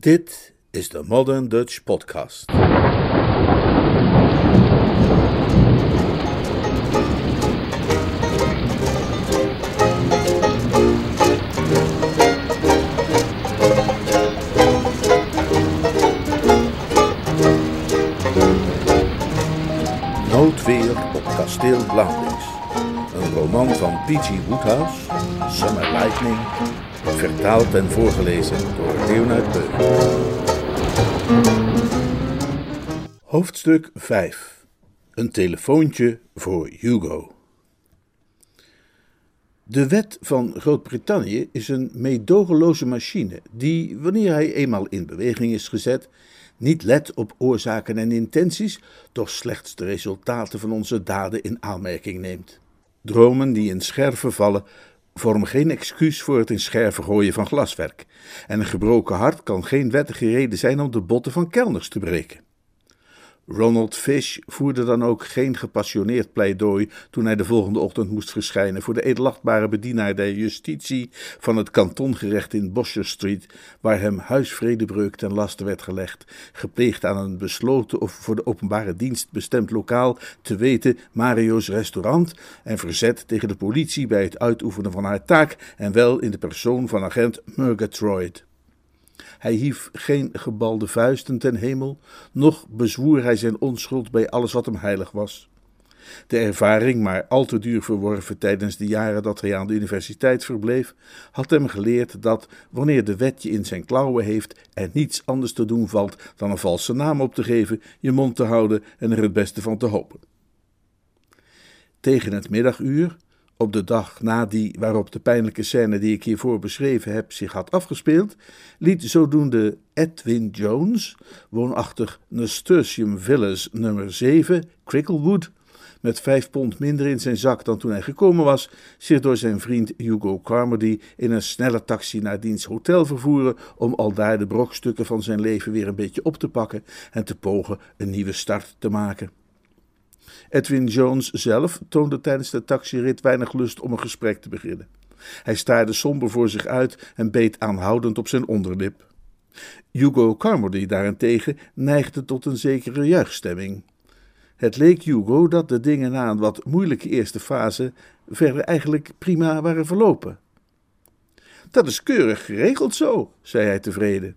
Dit is de Modern Dutch Podcast. Noodweer op kasteel Blauwings. Een roman van P.G. Woodhouse, Summer Lightning, vertaald en voorgelezen door Leonard Beuk. Hoofdstuk 5. Een telefoontje voor Hugo. De wet van Groot-Brittannië is een meedogenloze machine die, wanneer hij eenmaal in beweging is gezet, niet let op oorzaken en intenties, doch slechts de resultaten van onze daden in aanmerking neemt. Dromen die in scherven vallen, vormen geen excuus voor het in scherven gooien van glaswerk, en een gebroken hart kan geen wettige reden zijn om de botten van kelners te breken. Ronald Fish voerde dan ook geen gepassioneerd pleidooi toen hij de volgende ochtend moest verschijnen voor de edelachtbare bedienaar der justitie van het kantongerecht in Bosher Street, waar hem huisvredebreuk ten laste werd gelegd, gepleegd aan een besloten of voor de openbare dienst bestemd lokaal, te weten Mario's restaurant, en verzet tegen de politie bij het uitoefenen van haar taak, en wel in de persoon van agent Murgatroyd. Hij hief geen gebalde vuisten ten hemel, noch bezwoer hij zijn onschuld bij alles wat hem heilig was. De ervaring, maar al te duur verworven tijdens de jaren dat hij aan de universiteit verbleef, had hem geleerd dat, wanneer de wet je in zijn klauwen heeft en niets anders te doen valt dan een valse naam op te geven, je mond te houden en er het beste van te hopen. Tegen het middaguur, op de dag na die waarop de pijnlijke scène die ik hiervoor beschreven heb zich had afgespeeld, liet zodoende Edwin Jones, woonachtig Nasturtium Villas nummer 7, Cricklewood, met vijf pond minder in zijn zak dan toen hij gekomen was, zich door zijn vriend Hugo Carmody in een snelle taxi naar diens hotel vervoeren om al daar de brokstukken van zijn leven weer een beetje op te pakken en te pogen een nieuwe start te maken. Edwin Jones zelf toonde tijdens de taxirit weinig lust om een gesprek te beginnen. Hij staarde somber voor zich uit en beet aanhoudend op zijn onderlip. Hugo Carmody daarentegen neigde tot een zekere juichstemming. Het leek Hugo dat de dingen na een wat moeilijke eerste fase verder eigenlijk prima waren verlopen. Dat is keurig geregeld zo, zei hij tevreden.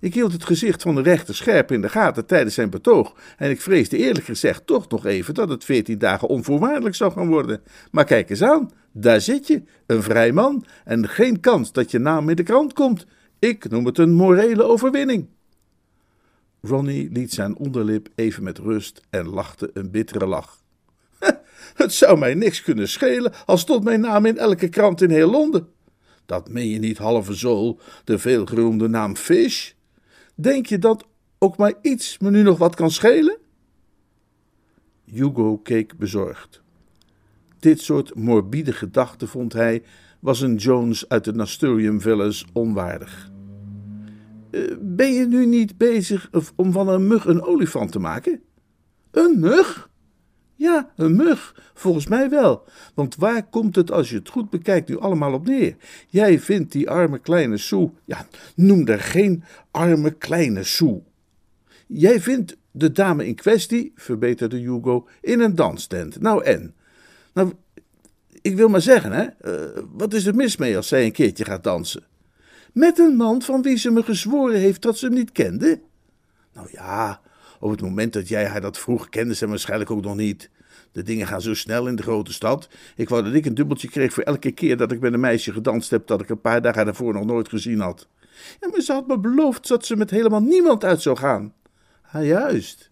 Ik hield het gezicht van de rechter scherp in de gaten tijdens zijn betoog en ik vreesde eerlijk gezegd toch nog even dat het veertien dagen onvoorwaardelijk zou gaan worden. Maar kijk eens aan, daar zit je, een vrij man en geen kans dat je naam in de krant komt. Ik noem het een morele overwinning. Ronnie liet zijn onderlip even met rust en lachte een bittere lach. Het zou mij niks kunnen schelen als stond mijn naam in elke krant in heel Londen. Dat meen je niet, halve zool, de veelgeroemde naam Fish. Denk je dat ook maar iets me nu nog wat kan schelen? Hugo keek bezorgd. Dit soort morbide gedachten, vond hij, was een Jones uit de Nasturtium Villas onwaardig. Uh, ben je nu niet bezig om van een mug een olifant te maken? Een mug? Ja, een mug, volgens mij wel. Want waar komt het, als je het goed bekijkt, nu allemaal op neer? Jij vindt die arme kleine Soe, ja, noem er geen arme kleine Soe. Jij vindt de dame in kwestie, verbeterde Hugo, in een danstent. Nou en? Nou, ik wil maar zeggen, hè, uh, wat is er mis mee als zij een keertje gaat dansen? Met een man van wie ze me gezworen heeft dat ze hem niet kende? Nou ja, op het moment dat jij haar dat vroeg, kende ze waarschijnlijk ook nog niet. De dingen gaan zo snel in de grote stad. Ik wou dat ik een dubbeltje kreeg voor elke keer dat ik met een meisje gedanst heb dat ik een paar dagen daarvoor nog nooit gezien had. Ja, maar ze had me beloofd dat ze met helemaal niemand uit zou gaan. Ah, juist.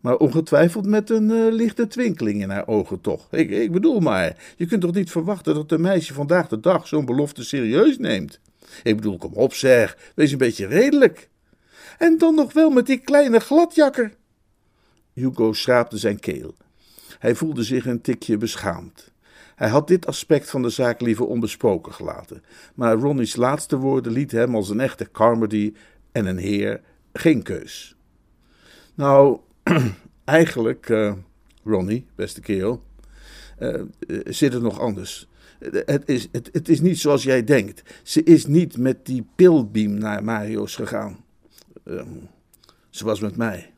Maar ongetwijfeld met een uh, lichte twinkeling in haar ogen toch. Ik, ik bedoel maar, je kunt toch niet verwachten dat een meisje vandaag de dag zo'n belofte serieus neemt? Ik bedoel, kom op zeg, wees een beetje redelijk. En dan nog wel met die kleine gladjakker. Hugo schraapte zijn keel. Hij voelde zich een tikje beschaamd. Hij had dit aspect van de zaak liever onbesproken gelaten, maar Ronnie's laatste woorden liet hem als een echte Carmody en een heer geen keus. Nou, eigenlijk, uh, Ronnie, beste kerel, uh, zit het nog anders. Het is, het is niet zoals jij denkt. Ze is niet met die pilbeam naar Mario's gegaan. Ehm, ze was met mij.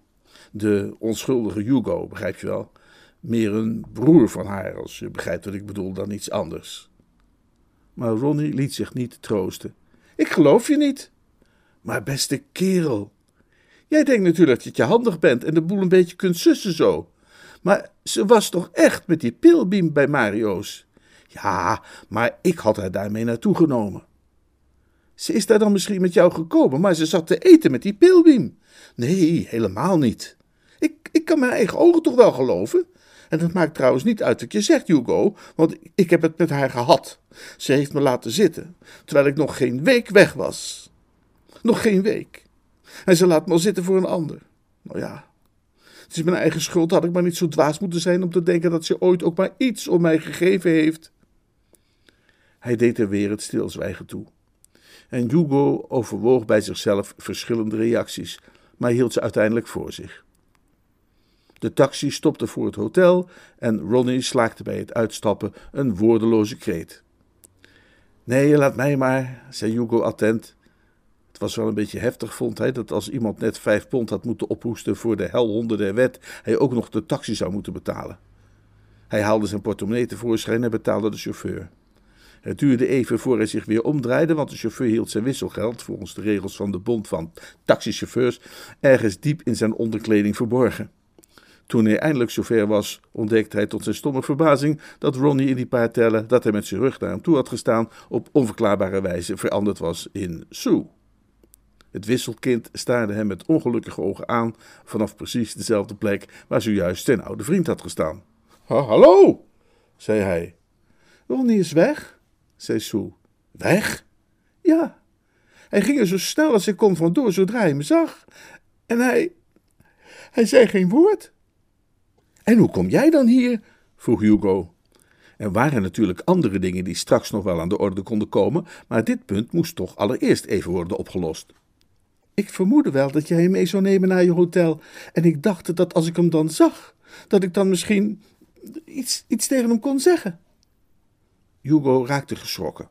De onschuldige Hugo, begrijp je wel. Meer een broer van haar, als je begrijpt wat ik bedoel, dan iets anders. Maar Ronnie liet zich niet troosten. Ik geloof je niet. Maar beste kerel, jij denkt natuurlijk dat je handig bent en de boel een beetje kunt sussen zo. Maar ze was toch echt met die pilbeam bij Mario's? Ja, maar ik had haar daarmee naartoe genomen. Ze is daar dan misschien met jou gekomen, maar ze zat te eten met die pilbeam. Nee, helemaal niet. Ik, ik kan mijn eigen ogen toch wel geloven. En dat maakt trouwens niet uit wat je zegt, Hugo, want ik heb het met haar gehad. Ze heeft me laten zitten, terwijl ik nog geen week weg was. Nog geen week. En ze laat me al zitten voor een ander. Nou ja, het is mijn eigen schuld, had ik maar niet zo dwaas moeten zijn om te denken dat ze ooit ook maar iets om mij gegeven heeft. Hij deed er weer het stilzwijgen toe. En Hugo overwoog bij zichzelf verschillende reacties, maar hield ze uiteindelijk voor zich. De taxi stopte voor het hotel en Ronnie slaakte bij het uitstappen een woordeloze kreet. Nee, laat mij maar, zei Hugo attent. Het was wel een beetje heftig, vond hij, dat als iemand net vijf pond had moeten ophoesten voor de helhonden der wet, hij ook nog de taxi zou moeten betalen. Hij haalde zijn portemonnee tevoorschijn en betaalde de chauffeur. Het duurde even voor hij zich weer omdraaide, want de chauffeur hield zijn wisselgeld, volgens de regels van de Bond van Taxichauffeurs, ergens diep in zijn onderkleding verborgen. Toen hij eindelijk zover was, ontdekte hij tot zijn stomme verbazing dat Ronnie in die paar tellen dat hij met zijn rug naar hem toe had gestaan, op onverklaarbare wijze veranderd was in Sue. Het wisselkind staarde hem met ongelukkige ogen aan vanaf precies dezelfde plek waar zojuist zijn oude vriend had gestaan. hallo, zei hij. Ronnie is weg, zei Sue. Weg? Ja. Hij ging er zo snel als hij kon vandoor zodra hij me zag. En hij. Hij zei geen woord. En hoe kom jij dan hier? vroeg Hugo. Er waren natuurlijk andere dingen die straks nog wel aan de orde konden komen, maar dit punt moest toch allereerst even worden opgelost. Ik vermoedde wel dat jij hem mee zou nemen naar je hotel, en ik dacht dat als ik hem dan zag, dat ik dan misschien iets, iets tegen hem kon zeggen. Hugo raakte geschrokken.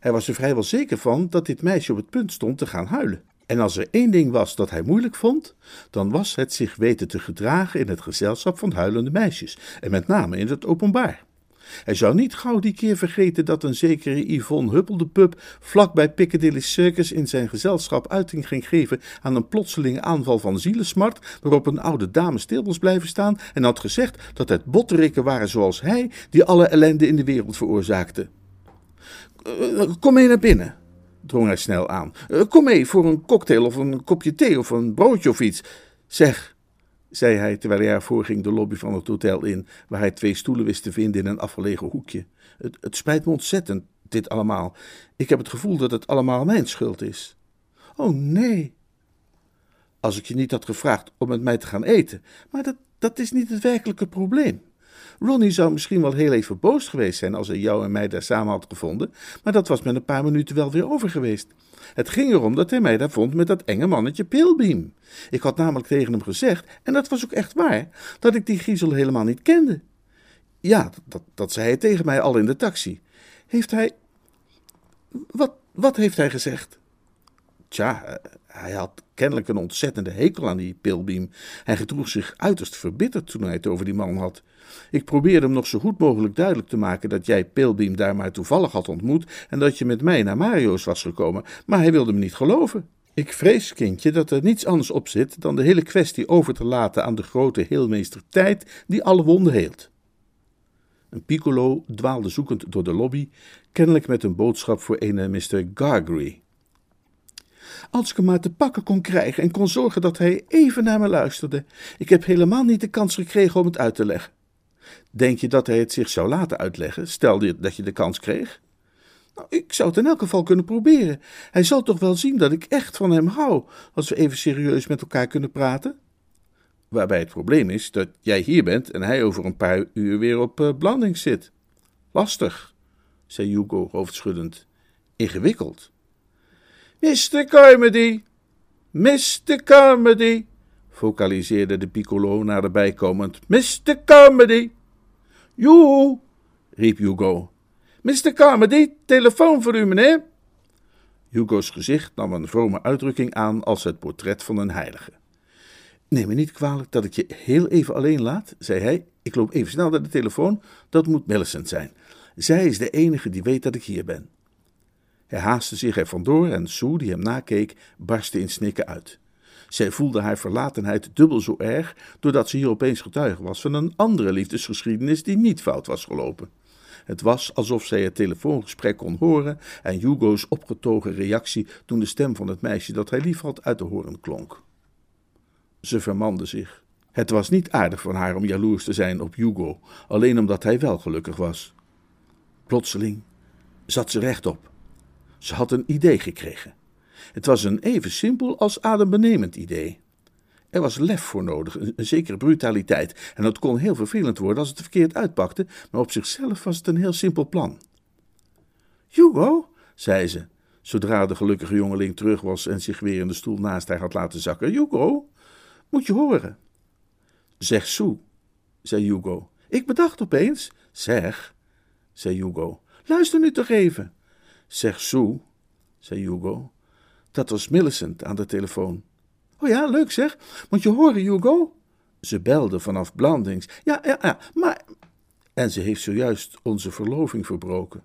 Hij was er vrijwel zeker van dat dit meisje op het punt stond te gaan huilen. En als er één ding was dat hij moeilijk vond, dan was het zich weten te gedragen in het gezelschap van huilende meisjes, en met name in het openbaar. Hij zou niet gauw die keer vergeten dat een zekere Yvonne Huppeldepup vlak bij Piccadilly Circus in zijn gezelschap uiting ging geven aan een plotselinge aanval van zielesmart, waarop een oude dame stil was blijven staan en had gezegd dat het botterikken waren zoals hij die alle ellende in de wereld veroorzaakte. Eh, kom mee naar binnen, drong hij snel aan. Eh, kom mee voor een cocktail of een kopje thee of een broodje of iets. Zeg, zei hij terwijl hij ervoor ging de lobby van het hotel in, waar hij twee stoelen wist te vinden in een afgelegen hoekje. Het, het spijt me ontzettend, dit allemaal. Ik heb het gevoel dat het allemaal mijn schuld is. Oh nee. Als ik je niet had gevraagd om met mij te gaan eten, maar dat, dat is niet het werkelijke probleem. Ronnie zou misschien wel heel even boos geweest zijn als hij jou en mij daar samen had gevonden, maar dat was met een paar minuten wel weer over geweest. Het ging erom dat hij mij daar vond met dat enge mannetje Pilbeam. Ik had namelijk tegen hem gezegd, en dat was ook echt waar, dat ik die griezel helemaal niet kende. Ja, dat, dat zei hij tegen mij al in de taxi. Heeft hij. Wat, wat heeft hij gezegd? Tja, hij had kennelijk een ontzettende hekel aan die Pilbeam. Hij gedroeg zich uiterst verbitterd toen hij het over die man had. Ik probeerde hem nog zo goed mogelijk duidelijk te maken dat jij Pilbeam daar maar toevallig had ontmoet en dat je met mij naar Mario's was gekomen, maar hij wilde me niet geloven. Ik vrees, kindje, dat er niets anders op zit dan de hele kwestie over te laten aan de grote heelmeester Tijd, die alle wonden heelt. Een piccolo dwaalde zoekend door de lobby, kennelijk met een boodschap voor een Mr. Gargery. Als ik hem maar te pakken kon krijgen en kon zorgen dat hij even naar me luisterde. Ik heb helemaal niet de kans gekregen om het uit te leggen. Denk je dat hij het zich zou laten uitleggen, stel dat je de kans kreeg? Nou, ik zou het in elk geval kunnen proberen. Hij zal toch wel zien dat ik echt van hem hou, als we even serieus met elkaar kunnen praten? Waarbij het probleem is dat jij hier bent en hij over een paar uur weer op uh, zit. Lastig, zei Hugo hoofdschuddend. Ingewikkeld. Mr. Carmody, Mr. Carmody, vocaliseerde de piccolo naderbij komend. Mr. Carmody. Joe, riep Hugo. Mr. Carmody, telefoon voor u, meneer. Hugo's gezicht nam een vrome uitdrukking aan als het portret van een heilige. Neem me niet kwalijk dat ik je heel even alleen laat, zei hij. Ik loop even snel naar de telefoon. Dat moet Millicent zijn. Zij is de enige die weet dat ik hier ben. Hij haastte zich er vandoor en Sue, die hem nakeek, barstte in snikken uit. Zij voelde haar verlatenheid dubbel zo erg, doordat ze hier opeens getuige was van een andere liefdesgeschiedenis die niet fout was gelopen. Het was alsof zij het telefoongesprek kon horen en Hugo's opgetogen reactie toen de stem van het meisje dat hij liefhad uit de horen klonk. Ze vermande zich. Het was niet aardig van haar om jaloers te zijn op Hugo, alleen omdat hij wel gelukkig was. Plotseling zat ze rechtop. Ze had een idee gekregen. Het was een even simpel als adembenemend idee. Er was lef voor nodig, een, zekere brutaliteit, en dat kon heel vervelend worden als het verkeerd uitpakte, maar op zichzelf was het een heel simpel plan. Hugo, zei ze, zodra de gelukkige jongeling terug was en zich weer in de stoel naast haar had laten zakken. Hugo, moet je horen. Zeg Sue, zei Hugo. Ik bedacht opeens. Zeg, zei Hugo. Luister nu toch even. Zeg Sue, zei Hugo. Dat was Millicent aan de telefoon. Oh ja, leuk zeg. Moet je horen, Hugo? Ze belde vanaf Blandings. Ja, ja, ja, maar... En ze heeft zojuist onze verloving verbroken.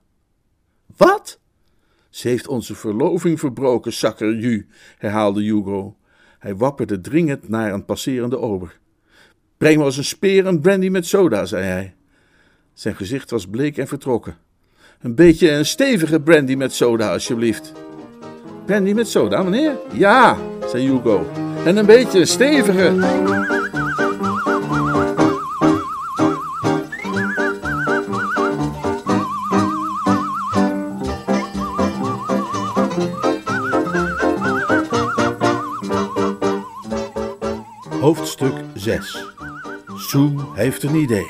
Wat? Ze heeft onze verloving verbroken, sakkerju, herhaalde Hugo. Hij wapperde dringend naar een passerende ober. Breng me als een speer een brandy met soda, zei hij. Zijn gezicht was bleek en vertrokken. Een beetje een stevige brandy met soda, alsjeblieft. Brandy met soda, meneer? Ja, zei Hugo. En een beetje stevige. Hoofdstuk 6 Sue heeft een idee.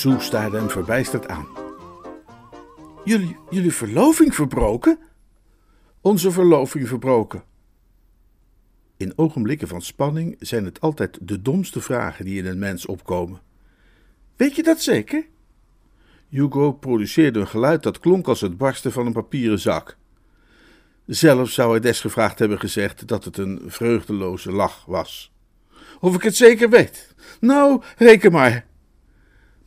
Sue staarde hem verbijsterd aan. Jullie, jullie verloving verbroken? Onze verloving verbroken. In ogenblikken van spanning zijn het altijd de domste vragen die in een mens opkomen. Weet je dat zeker? Hugo produceerde een geluid dat klonk als het barsten van een papieren zak. Zelf zou hij desgevraagd hebben gezegd dat het een vreugdeloze lach was. Of ik het zeker weet? Nou, reken maar.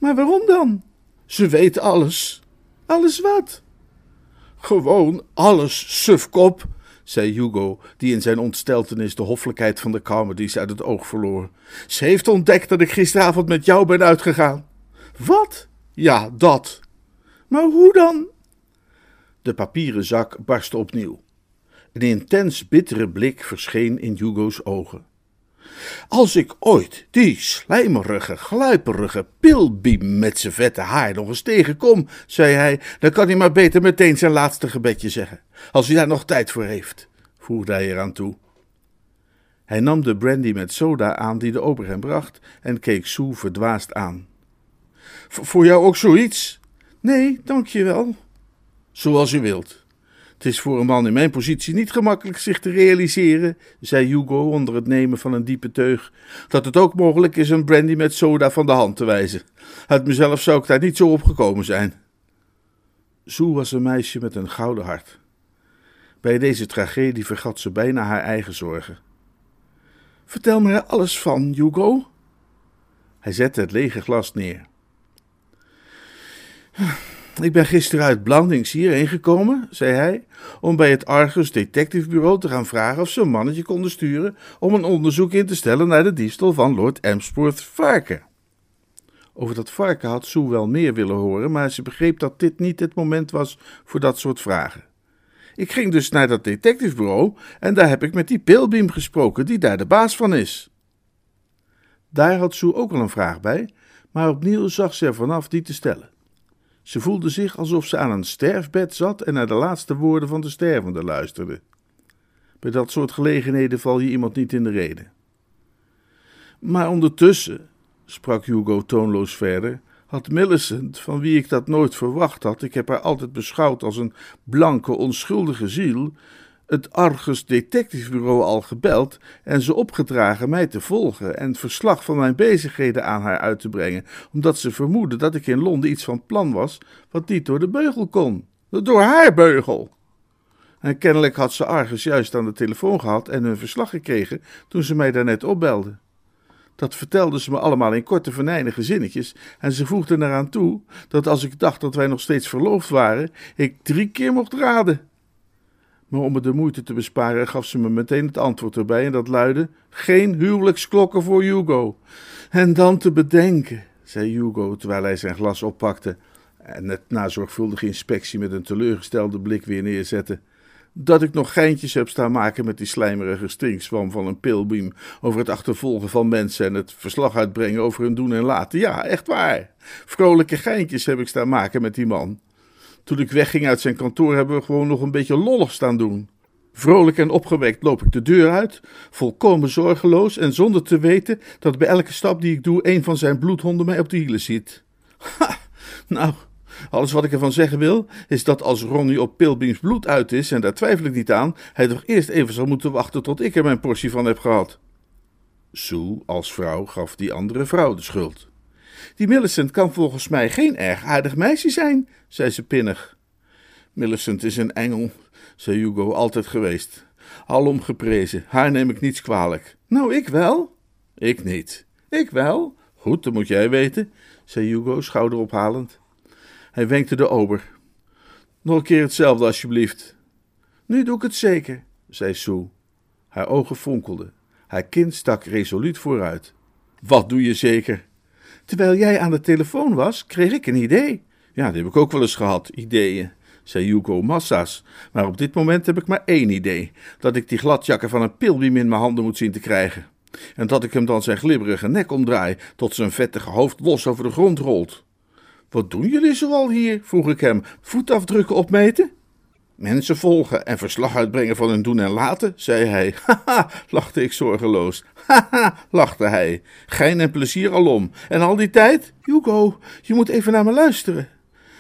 Maar waarom dan? Ze weet alles. Alles wat? Gewoon alles, sufkop, zei Hugo, die in zijn ontsteltenis de hoffelijkheid van de Carmodies uit het oog verloor. Ze heeft ontdekt dat ik gisteravond met jou ben uitgegaan. Wat? Ja, dat. Maar hoe dan? De papieren zak barstte opnieuw. Een intens bittere blik verscheen in Hugo's ogen. Als ik ooit die slijmerige, gluiperige pilbiem met zijn vette haar nog eens tegenkom, zei hij, dan kan hij maar beter meteen zijn laatste gebedje zeggen, als hij daar nog tijd voor heeft, voegde hij eraan toe. Hij nam de brandy met soda aan die de ober hem bracht en keek Sue verdwaasd aan. Voor jou ook zoiets? Nee, dank je wel. Zoals je wilt. Het is voor een man in mijn positie niet gemakkelijk zich te realiseren, zei Hugo onder het nemen van een diepe teug, dat het ook mogelijk is een brandy met soda van de hand te wijzen. Uit mezelf zou ik daar niet zo op gekomen zijn. Sue was een meisje met een gouden hart. Bij deze tragedie vergat ze bijna haar eigen zorgen. Vertel me er alles van, Hugo. Hij zette het lege glas neer. Ik ben gisteren uit Blandings hierheen gekomen, zei hij, om bij het Argus Detective Bureau te gaan vragen of ze een mannetje konden sturen om een onderzoek in te stellen naar de diefstal van Lord Emsworth varken. Over dat varken had Sue wel meer willen horen, maar ze begreep dat dit niet het moment was voor dat soort vragen. Ik ging dus naar dat detectivebureau en daar heb ik met die Pilbeam gesproken, die daar de baas van is. Daar had Sue ook al een vraag bij, maar opnieuw zag ze er vanaf die te stellen. Ze voelde zich alsof ze aan een sterfbed zat en naar de laatste woorden van de stervende luisterde. Bij dat soort gelegenheden val je iemand niet in de reden. Maar ondertussen, sprak Hugo toonloos verder, had Millicent, van wie ik dat nooit verwacht had, ik heb haar altijd beschouwd als een blanke, onschuldige ziel, het Argus Detectivebureau al gebeld en ze opgedragen mij te volgen en verslag van mijn bezigheden aan haar uit te brengen, omdat ze vermoedden dat ik in Londen iets van plan was wat niet door de beugel kon. Door haar beugel. En kennelijk had ze Argus juist aan de telefoon gehad en hun verslag gekregen toen ze mij daarnet opbelde. Dat vertelde ze me allemaal in korte venijnige zinnetjes en ze voegde eraan toe dat als ik dacht dat wij nog steeds verloofd waren, ik drie keer mocht raden. Maar om me de moeite te besparen gaf ze me meteen het antwoord erbij en dat luidde: geen huwelijksklokken voor Hugo. En dan te bedenken, zei Hugo terwijl hij zijn glas oppakte en het na zorgvuldige inspectie met een teleurgestelde blik weer neerzette dat ik nog geintjes heb staan maken met die slijmerige stinkswam van een pilbeam over het achtervolgen van mensen en het verslag uitbrengen over hun doen en laten. Ja, echt waar. Vrolijke geintjes heb ik staan maken met die man. Toen ik wegging uit zijn kantoor hebben we gewoon nog een beetje lollig staan doen. Vrolijk en opgewekt loop ik de deur uit, volkomen zorgeloos en zonder te weten dat bij elke stap die ik doe een van zijn bloedhonden mij op de hielen ziet. Ha, nou, alles wat ik ervan zeggen wil, is dat als Ronnie op Pilbeams bloed uit is, en daar twijfel ik niet aan, hij toch eerst even zal moeten wachten tot ik er mijn portie van heb gehad. Sue, als vrouw, gaf die andere vrouw de schuld. Die Millicent kan volgens mij geen erg aardig meisje zijn, zei ze pinnig. Millicent is een engel, zei Hugo, altijd geweest. Alom geprezen, haar neem ik niets kwalijk. Nou, ik wel. Ik niet. Ik wel. Goed, dat moet jij weten, zei Hugo, schouderophalend. Hij wenkte de ober. Nog een keer hetzelfde, alsjeblieft. Nu doe ik het zeker, zei Sue. Haar ogen fonkelden. Haar kin stak resoluut vooruit. Wat doe je zeker? Terwijl jij aan de telefoon was, kreeg ik een idee. Ja, die heb ik ook wel eens gehad, ideeën, zei Hugo massa's. Maar op dit moment heb ik maar één idee: dat ik die gladjakker van een pilbeam in mijn handen moet zien te krijgen. En dat ik hem dan zijn glibberige nek omdraai, tot zijn vettige hoofd los over de grond rolt. Wat doen jullie zoal hier? vroeg ik hem. Voetafdrukken opmeten? Mensen volgen en verslag uitbrengen van hun doen en laten, zei hij. Haha, lachte ik zorgeloos. Haha, lachte hij. Gein en plezier alom. En al die tijd? Hugo, je moet even naar me luisteren.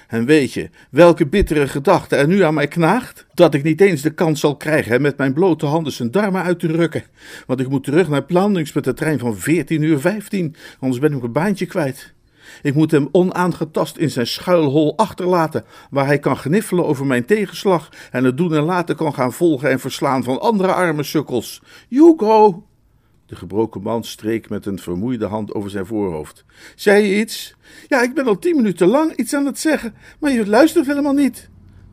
En weet je, welke bittere gedachte er nu aan mij knaagt? Dat ik niet eens de kans zal krijgen met mijn blote handen zijn darmen uit te rukken. Want ik moet terug naar Plandings met de trein van 14 uur 15, anders ben ik mijn baantje kwijt. Ik moet hem onaangetast in zijn schuilhol achterlaten, waar hij kan gniffelen over mijn tegenslag en het doen en laten kan gaan volgen en verslaan van andere arme sukkels. Hugo! De gebroken man streek met een vermoeide hand over zijn voorhoofd. Zei je iets? Ja, ik ben al tien minuten lang iets aan het zeggen, maar je luistert helemaal niet.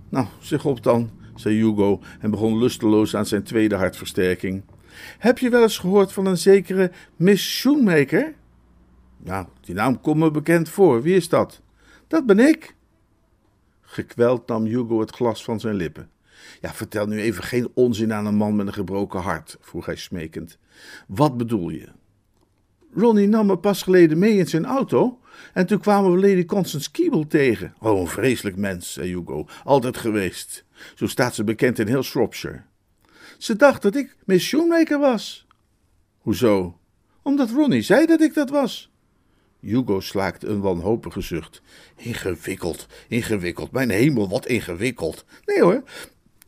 Nou, zeg op dan, zei Hugo en begon lusteloos aan zijn tweede hartversterking. Heb je wel eens gehoord van een zekere Miss Shoemaker? Nou, die naam komt me bekend voor. Wie is dat? Dat ben ik. Gekweld nam Hugo het glas van zijn lippen. Ja, vertel nu even geen onzin aan een man met een gebroken hart, vroeg hij smekend. Wat bedoel je? Ronnie nam me pas geleden mee in zijn auto en toen kwamen we Lady Constance Keeble tegen. Oh, een vreselijk mens, zei Hugo, altijd geweest. Zo staat ze bekend in heel Shropshire. Ze dacht dat ik Miss Shoemaker was. Hoezo? Omdat Ronnie zei dat ik dat was. Hugo slaakte een wanhopige zucht. Ingewikkeld, ingewikkeld. Mijn hemel, wat ingewikkeld. Nee hoor,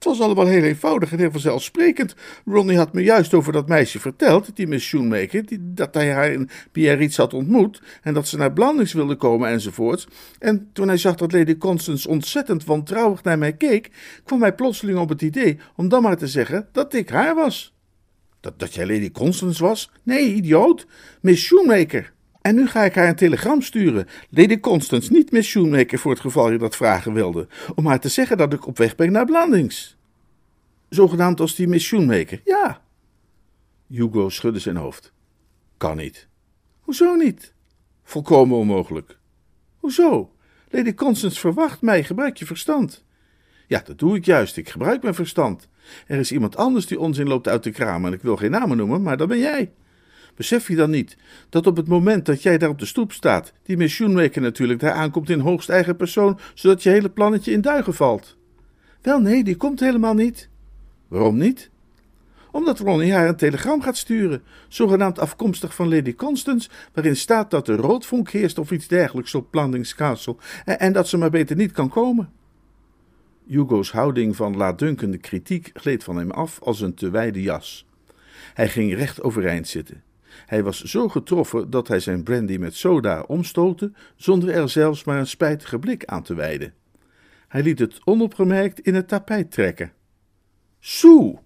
het was allemaal heel eenvoudig en heel vanzelfsprekend. Ronnie had me juist over dat meisje verteld, die Miss Shoemaker, dat hij haar in Biarritz had ontmoet en dat ze naar Blandings wilde komen enzovoorts. En toen hij zag dat Lady Constance ontzettend wantrouwig naar mij keek, kwam hij plotseling op het idee om dan maar te zeggen dat ik haar was. Dat, dat jij Lady Constance was? Nee, idioot. Miss Shoemaker. En nu ga ik haar een telegram sturen. Lady Constance, niet Miss voor het geval je dat vragen wilde. Om haar te zeggen dat ik op weg ben naar Blandings. Zogenaamd als die Miss ja. Hugo schudde zijn hoofd. Kan niet. Hoezo niet? Volkomen onmogelijk. Hoezo? Lady Constance verwacht mij, gebruik je verstand. Ja, dat doe ik juist, ik gebruik mijn verstand. Er is iemand anders die onzin loopt uit de kraam en ik wil geen namen noemen, maar dat ben jij. Besef je dan niet dat op het moment dat jij daar op de stoep staat, die Miss Shoemaker natuurlijk daar aankomt in hoogst eigen persoon, zodat je hele plannetje in duigen valt? Wel nee, die komt helemaal niet. Waarom niet? Omdat Ronnie haar een telegram gaat sturen, zogenaamd afkomstig van Lady Constance, waarin staat dat er roodvonk heerst of iets dergelijks op Blandings Castle en, en dat ze maar beter niet kan komen. Hugo's houding van laatdunkende kritiek gleed van hem af als een te wijde jas. Hij ging recht overeind zitten. Hij was zo getroffen dat hij zijn brandy met soda omstootte, zonder er zelfs maar een spijtige blik aan te wijden. Hij liet het onopgemerkt in het tapijt trekken. Soe!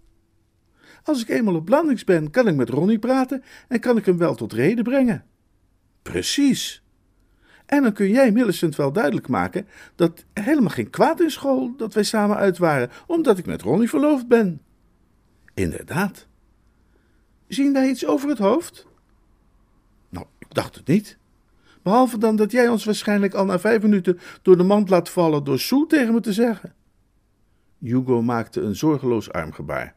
Als ik eenmaal op landings ben, kan ik met Ronnie praten en kan ik hem wel tot reden brengen. Precies. En dan kun jij Millicent wel duidelijk maken dat helemaal geen kwaad in school dat wij samen uit waren, omdat ik met Ronnie verloofd ben. Inderdaad. Zien wij iets over het hoofd? Nou, ik dacht het niet. Behalve dan dat jij ons waarschijnlijk al na vijf minuten door de mand laat vallen door Sue tegen me te zeggen. Hugo maakte een zorgeloos armgebaar.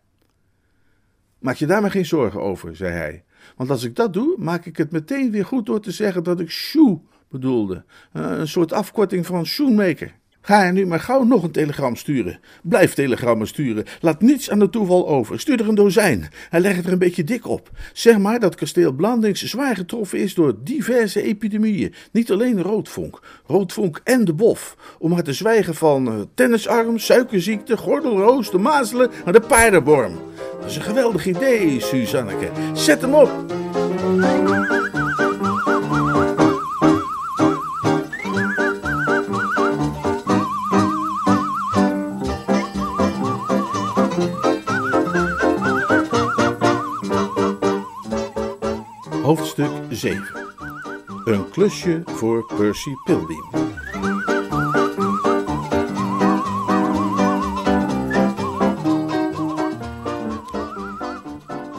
Maak je daar maar geen zorgen over, zei hij. Want als ik dat doe, maak ik het meteen weer goed door te zeggen dat ik shoe bedoelde. Eh, een soort afkorting van shoemaker. Ga er nu maar gauw nog een telegram sturen. Blijf telegrammen sturen. Laat niets aan het toeval over. Stuur er een dozijn en leg het er een beetje dik op. Zeg maar dat kasteel Blandings zwaar getroffen is door diverse epidemieën. Niet alleen roodvonk, roodvonk en de bof. Om maar te zwijgen van uh, tennisarm, suikerziekte, gordelroos, de mazelen en de paardenworm. Dat is een geweldig idee, Suzanneke. Zet hem op! Hoofdstuk 7 Een klusje voor Percy Pilbeam.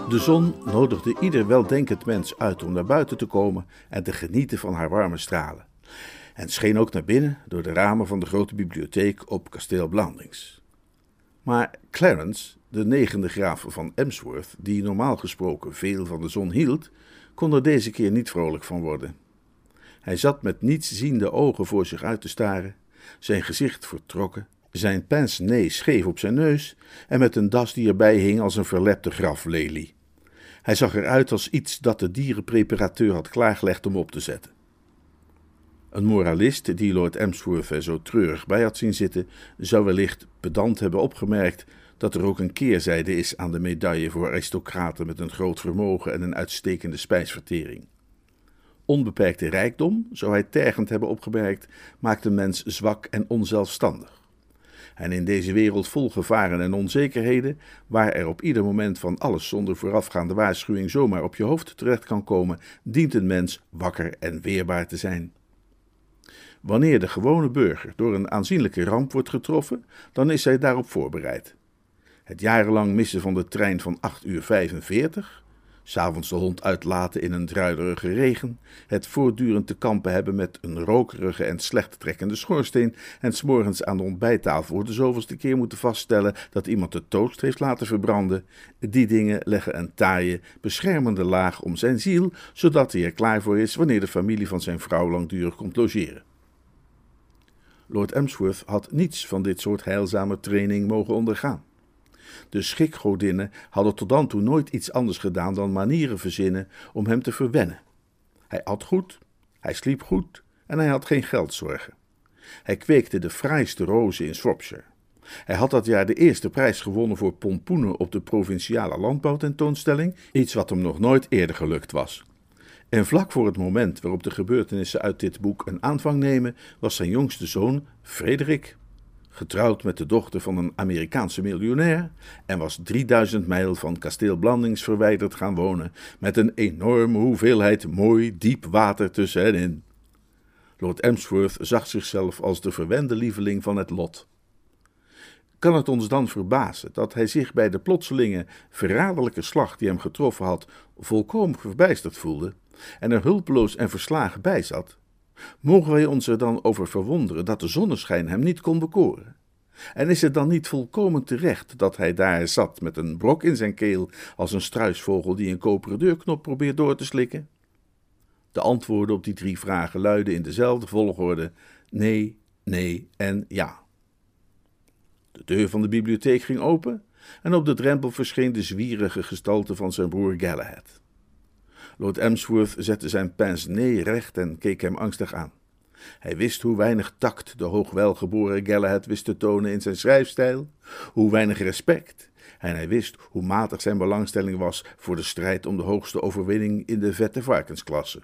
De zon nodigde ieder weldenkend mens uit om naar buiten te komen en te genieten van haar warme stralen. En scheen ook naar binnen door de ramen van de grote bibliotheek op kasteel Blandings. Maar Clarence, de negende graaf van Emsworth, die normaal gesproken veel van de zon hield, kon er deze keer niet vrolijk van worden. Hij zat met nietsziende ogen voor zich uit te staren, zijn gezicht vertrokken, zijn pince-nez scheef op zijn neus en met een das die erbij hing als een verlepte graflelie. Hij zag eruit als iets dat de dierenpreparateur had klaargelegd om op te zetten. Een moralist die Lord Emsworth er zo treurig bij had zien zitten, zou wellicht pedant hebben opgemerkt dat er ook een keerzijde is aan de medaille voor aristocraten met een groot vermogen en een uitstekende spijsvertering. Onbeperkte rijkdom, zou hij tergend hebben opgemerkt, maakt een mens zwak en onzelfstandig. En in deze wereld vol gevaren en onzekerheden, waar er op ieder moment van alles zonder voorafgaande waarschuwing zomaar op je hoofd terecht kan komen, dient een mens wakker en weerbaar te zijn. Wanneer de gewone burger door een aanzienlijke ramp wordt getroffen, dan is hij daarop voorbereid het jarenlang missen van de trein van 8 uur 45, s'avonds de hond uitlaten in een druilerige regen, het voortdurend te kampen hebben met een rokerige en slecht trekkende schoorsteen en s'morgens aan de ontbijttafel voor de zoveelste keer moeten vaststellen dat iemand de toast heeft laten verbranden, die dingen leggen een taaie, beschermende laag om zijn ziel, zodat hij er klaar voor is wanneer de familie van zijn vrouw langdurig komt logeren. Lord Emsworth had niets van dit soort heilzame training mogen ondergaan. De schikgodinnen hadden tot dan toe nooit iets anders gedaan dan manieren verzinnen om hem te verwennen. Hij at goed, hij sliep goed en hij had geen geldzorgen. Hij kweekte de fraaiste rozen in Shropshire. Hij had dat jaar de eerste prijs gewonnen voor pompoenen op de provinciale landbouwtentoonstelling, iets wat hem nog nooit eerder gelukt was. En vlak voor het moment waarop de gebeurtenissen uit dit boek een aanvang nemen, was zijn jongste zoon, Frederik, getrouwd met de dochter van een Amerikaanse miljonair, en was 3000 mijl van kasteel Blandings verwijderd gaan wonen, met een enorme hoeveelheid mooi diep water tussen hen in. Lord Emsworth zag zichzelf als de verwende lieveling van het lot. Kan het ons dan verbazen dat hij zich bij de plotselinge, verraderlijke slag die hem getroffen had, volkomen verbijsterd voelde en er hulpeloos en verslagen bij zat? Mogen wij ons er dan over verwonderen dat de zonneschijn hem niet kon bekoren? En is het dan niet volkomen terecht dat hij daar zat met een brok in zijn keel als een struisvogel die een koperen deurknop probeert door te slikken? De antwoorden op die drie vragen luiden in dezelfde volgorde: nee, nee en ja. De deur van de bibliotheek ging open en op de drempel verscheen de zwierige gestalte van zijn broer Galahad. Lord Emsworth zette zijn pince-nez recht en keek hem angstig aan. Hij wist hoe weinig tact de hoogwelgeboren Galahad wist te tonen in zijn schrijfstijl, hoe weinig respect, en hij wist hoe matig zijn belangstelling was voor de strijd om de hoogste overwinning in de vette varkensklasse.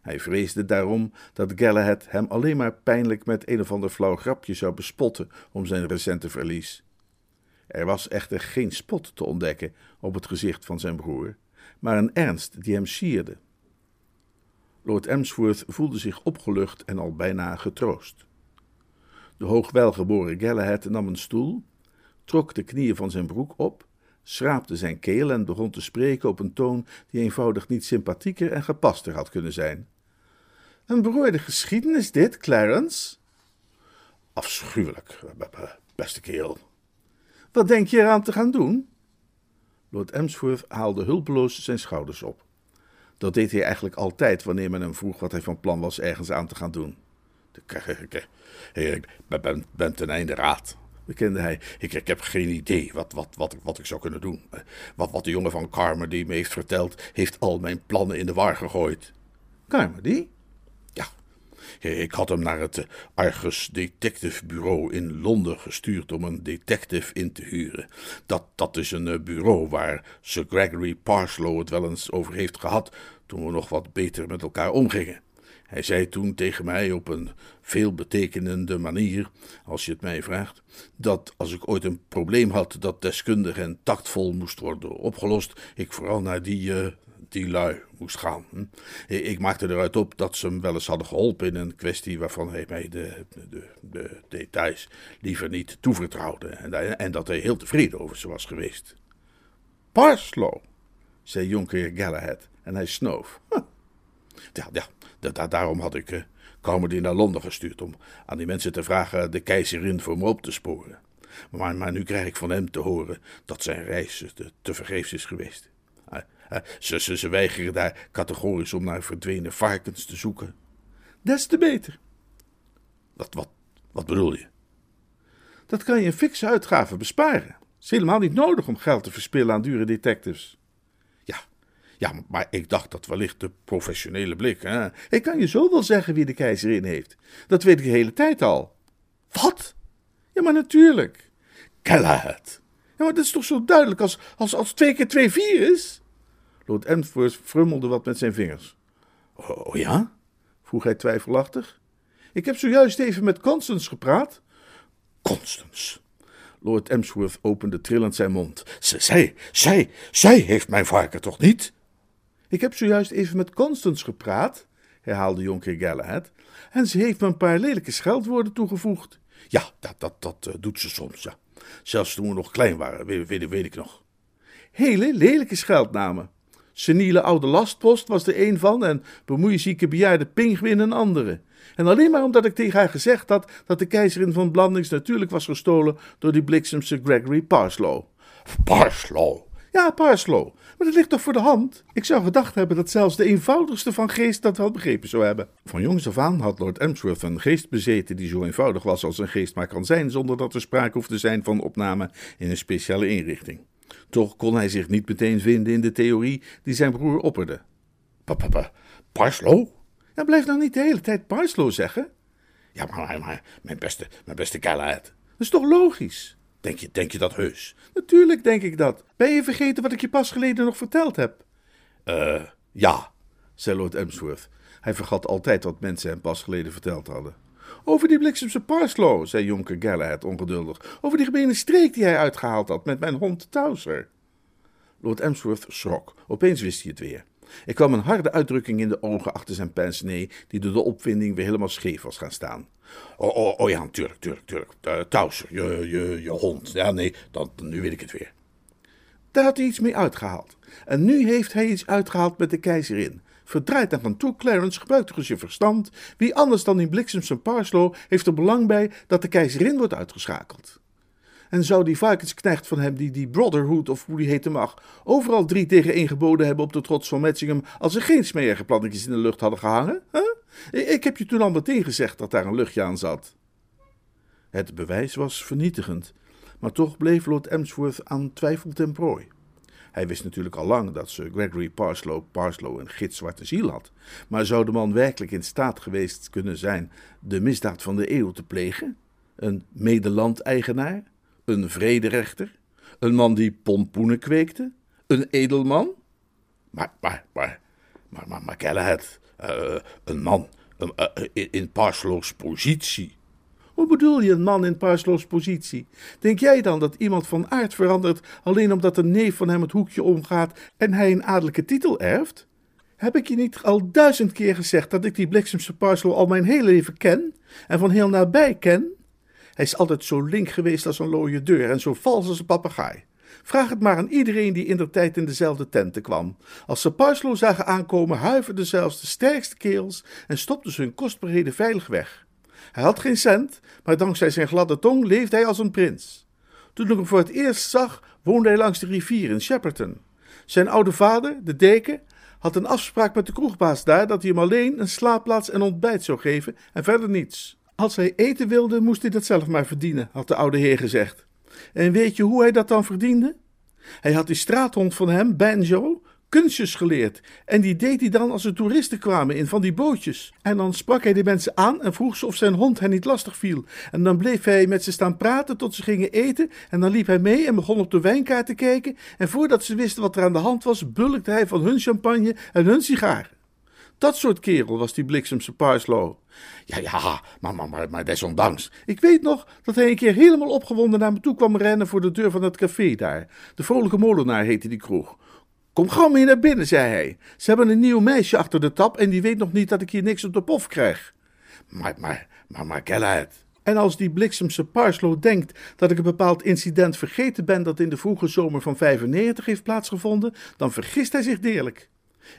Hij vreesde daarom dat Galahad hem alleen maar pijnlijk met een of ander flauw grapje zou bespotten om zijn recente verlies. Er was echter geen spot te ontdekken op het gezicht van zijn broer, maar een ernst die hem sierde. Lord Emsworth voelde zich opgelucht en al bijna getroost. De hoogwelgeboren Galahad nam een stoel, trok de knieën van zijn broek op, schraapte zijn keel en begon te spreken op een toon die eenvoudig niet sympathieker en gepaster had kunnen zijn. Een beroerde geschiedenis dit, Clarence? Afschuwelijk, beste kerel. Wat denk je eraan te gaan doen? Lord Emsworth haalde hulpeloos zijn schouders op. Dat deed hij eigenlijk altijd wanneer men hem vroeg wat hij van plan was ergens aan te gaan doen. Ik ben, ten einde raad, bekende hij. Ik, ik heb geen idee wat, wat, wat, wat ik zou kunnen doen. Wat, wat de jongen van Carmody me heeft verteld, heeft al mijn plannen in de war gegooid. Carmody? Ik had hem naar het Argus Detective Bureau in Londen gestuurd om een detective in te huren. Dat, dat is een eh, bureau waar Sir Gregory Parslow het wel eens over heeft gehad toen we nog wat beter met elkaar omgingen. Hij zei toen tegen mij op een veelbetekenende manier, als je het mij vraagt, dat als ik ooit een probleem had dat deskundig en tactvol moest worden opgelost, ik vooral naar die, uh, die lui moest gaan. Hm. Ik maakte eruit op dat ze hem wel eens hadden geholpen in een kwestie waarvan hij mij de, de, de details liever niet toevertrouwde en, dat hij heel tevreden over ze was geweest. Parslow, zei jonker Galahad en hij snoof. Ja, ja, daarom had ik uh, naar Londen gestuurd om aan die mensen te vragen de keizerin voor me op te sporen. Maar, maar nu krijg ik van hem te horen dat zijn reis te, te vergeefs is geweest. Ze, ze, ze weigeren daar categorisch om naar verdwenen varkens te zoeken. Des te beter. Wat, wat, wat bedoel je? Dat kan je een fikse uitgave besparen. Het is helemaal niet nodig om geld te verspillen aan dure detectives. Ja, maar ik dacht dat wellicht de professionele blik. Hè? Ik kan je zo wel zeggen wie de keizerin heeft. Dat weet ik de hele tijd al. Wat? Ja, maar natuurlijk. Galahad. Ja, maar dat is toch zo duidelijk als, als, als twee keer twee vier is? Lord Emsworth frummelde wat met zijn vingers. Oh, oh ja? vroeg hij twijfelachtig. Ik heb zojuist even met Constance gepraat. Constance? Lord Emsworth opende trillend zijn mond. Zij, zij, zij heeft mijn varken toch niet? Ik heb zojuist even met Constance gepraat, herhaalde jonker Galahad, en ze heeft me een paar lelijke scheldwoorden toegevoegd. Ja, dat, dat, dat uh, doet ze soms, ja. Zelfs toen we nog klein waren, weet, weet ik nog. Hele lelijke scheldnamen. Seniele oude lastpost was er een van en bemoeizieke bejaarde pingwin een andere. En alleen maar omdat ik tegen haar gezegd had dat de keizerin van Blandings natuurlijk was gestolen door die bliksemse Gregory Parslow. Parslow? Ja, Parslow. Maar dat ligt toch voor de hand? Ik zou gedacht hebben dat zelfs de eenvoudigste van geest dat wel begrepen zou hebben. Van jongs af aan had Lord Emsworth een geest bezeten die zo eenvoudig was als een geest maar kan zijn, zonder dat er sprake hoeft te zijn van opname in een speciale inrichting. Toch kon hij zich niet meteen vinden in de theorie die zijn broer opperde. Papa, Parslow? Ja, blijf nou niet de hele tijd Parslow zeggen. Ja, maar, maar mijn beste, mijn beste Galahad. Dat is toch logisch? Denk je, denk je dat heus? Natuurlijk denk ik dat. Ben je vergeten wat ik je pas geleden nog verteld heb? Eh, ja, zei Lord Emsworth. Hij vergat altijd wat mensen hem pas geleden verteld hadden. Over die bliksemse Parslow, zei jonker Galahad ongeduldig. Over die gemene streek die hij uitgehaald had met mijn hond Towser. Lord Emsworth schrok. Opeens wist hij het weer. Er kwam een harde uitdrukking in de ogen achter zijn pince die door de opwinding weer helemaal scheef was gaan staan. Oh, oh, oh ja, natuurlijk, tuurlijk, tuurlijk. Uh, Towser, je, je, je hond. Ja, nee, dan, nu weet ik het weer. Daar had hij iets mee uitgehaald. En nu heeft hij iets uitgehaald met de keizerin. Verdraaid aan toe, Clarence, gebruik toch eens je verstand. Wie anders dan die bliksems en Parslow heeft er belang bij dat de keizerin wordt uitgeschakeld. En zou die varkensknecht van hem, die, die Brotherhood of hoe die heten mag, overal drie tegen één geboden hebben op de trots van Metzingham als er geen smerige plannetjes in de lucht hadden gehangen? Ik heb je toen al meteen gezegd dat daar een luchtje aan zat. Het bewijs was vernietigend, maar toch bleef Lord Emsworth aan twijfel ten prooi. Hij wist natuurlijk al lang dat Sir Gregory Parslow Parslow een gitzwarte ziel had. Maar zou de man werkelijk in staat geweest kunnen zijn de misdaad van de eeuw te plegen? Een medelandeigenaar? Een vrederechter? Een man die pompoenen kweekte? Een edelman? Maar, maar, maar, maar, maar, maar Galahad, uh, een man uh, in, in Parslow's positie hoe bedoel je een man in Parslows positie? Denk jij dan dat iemand van aard verandert alleen omdat een neef van hem het hoekje omgaat en hij een adellijke titel erft? Heb ik je niet al duizend keer gezegd dat ik die bliksemse Parslow al mijn hele leven ken en van heel nabij ken? Hij is altijd zo link geweest als een looie deur en zo vals als een papegaai. Vraag het maar aan iedereen die in der tijd in dezelfde tenten kwam. Als ze Parslow zagen aankomen, huiverden zelfs de sterkste kerels en stopten ze hun kostbaarheden veilig weg. Hij had geen cent, maar dankzij zijn gladde tong leefde hij als een prins. Toen ik hem voor het eerst zag, woonde hij langs de rivier in Shepperton. Zijn oude vader, de deken, had een afspraak met de kroegbaas daar dat hij hem alleen een slaapplaats en ontbijt zou geven en verder niets. Als hij eten wilde, moest hij dat zelf maar verdienen, had de oude heer gezegd. En weet je hoe hij dat dan verdiende? Hij had die straathond van hem, Banjo, kunstjes geleerd. En die deed hij dan als er toeristen kwamen in van die bootjes. En dan sprak hij de mensen aan en vroeg ze of zijn hond hen niet lastig viel. En dan bleef hij met ze staan praten tot ze gingen eten. En dan liep hij mee en begon op de wijnkaart te kijken. En voordat ze wisten wat er aan de hand was, bulkte hij van hun champagne en hun sigaren. Dat soort kerel was die bliksemse Parslow. Ja, ja, maar, maar, maar, maar desondanks. Ik weet nog dat hij een keer helemaal opgewonden naar me toe kwam rennen voor de deur van het café daar. De Vrolijke Molenaar heette die kroeg. Kom gauw mee naar binnen, zei hij. Ze hebben een nieuw meisje achter de tap en die weet nog niet dat ik hier niks op de pof krijg. Maar, maar, maar, maar, Galahad. En als die bliksemse Parslow denkt dat ik een bepaald incident vergeten ben dat in de vroege zomer van 95 heeft plaatsgevonden, dan vergist hij zich deerlijk.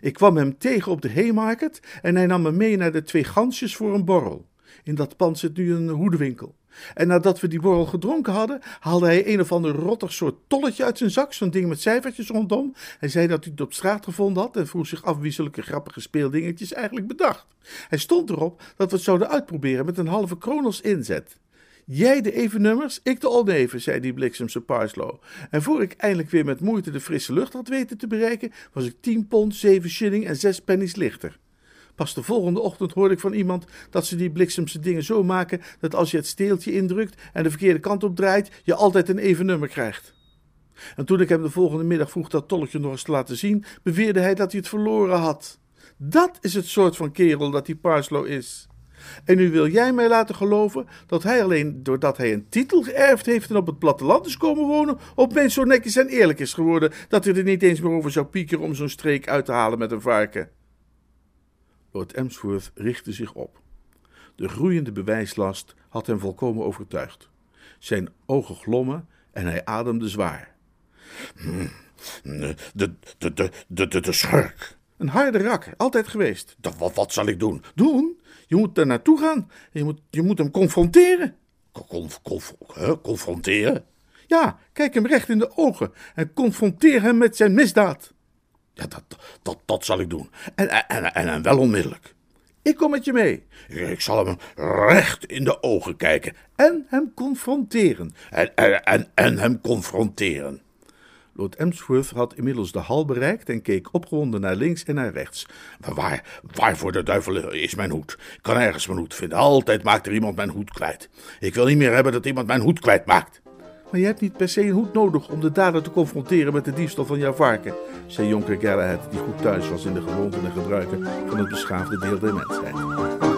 Ik kwam hem tegen op de Haymarket en hij nam me mee naar de Twee Gansjes voor een borrel. In dat pand zit nu een hoedenwinkel. En nadat we die borrel gedronken hadden, haalde hij een of ander rottig soort tolletje uit zijn zak, zo'n ding met cijfertjes rondom. Hij zei dat hij het op straat gevonden had en vroeg zich af wie zulke grappige speeldingetjes eigenlijk bedacht. Hij stond erop dat we het zouden uitproberen met een halve kroon als inzet. Jij de even nummers, ik de oneven, zei die bliksemse Parslow. En voor ik eindelijk weer met moeite de frisse lucht had weten te bereiken, was ik tien pond, zeven shilling en zes pennies lichter. Pas de volgende ochtend hoorde ik van iemand dat ze die bliksemse dingen zo maken dat als je het steeltje indrukt en de verkeerde kant op draait, je altijd een even nummer krijgt. En toen ik hem de volgende middag vroeg dat tolletje nog eens te laten zien, beweerde hij dat hij het verloren had. Dat is het soort van kerel dat die Parslow is. En nu wil jij mij laten geloven dat hij alleen doordat hij een titel geërfd heeft en op het platteland is komen wonen, opeens zo netjes en eerlijk is geworden dat hij er niet eens meer over zou piekeren om zo'n streek uit te halen met een varken. Lord Emsworth richtte zich op. De groeiende bewijslast had hem volkomen overtuigd. Zijn ogen glommen en hij ademde zwaar. De, de, de, de, de, de, schurk. Een harde rakker, altijd geweest. Dat, wat, wat zal ik doen? Doen? Je moet daar naartoe gaan. Je moet, je moet hem confronteren. Conf, conf, confronteren? Ja, kijk hem recht in de ogen en confronteer hem met zijn misdaad. Ja, dat, dat, dat zal ik doen. En, en, en, wel onmiddellijk. Ik kom met je mee. Ik zal hem recht in de ogen kijken. En hem confronteren. En, en, en, hem confronteren. Lord Emsworth had inmiddels de hal bereikt en keek opgewonden naar links en naar rechts. Waar, waar voor de duivel is mijn hoed? Ik kan ergens mijn hoed vinden. Altijd maakt er iemand mijn hoed kwijt. Ik wil niet meer hebben dat iemand mijn hoed kwijtmaakt. Maar je hebt niet per se een hoed nodig om de dader te confronteren met de diefstal van jouw varken, zei jonker Galahad, die goed thuis was in de gewoonten en gebruiken van het beschaafde deel der mensheid.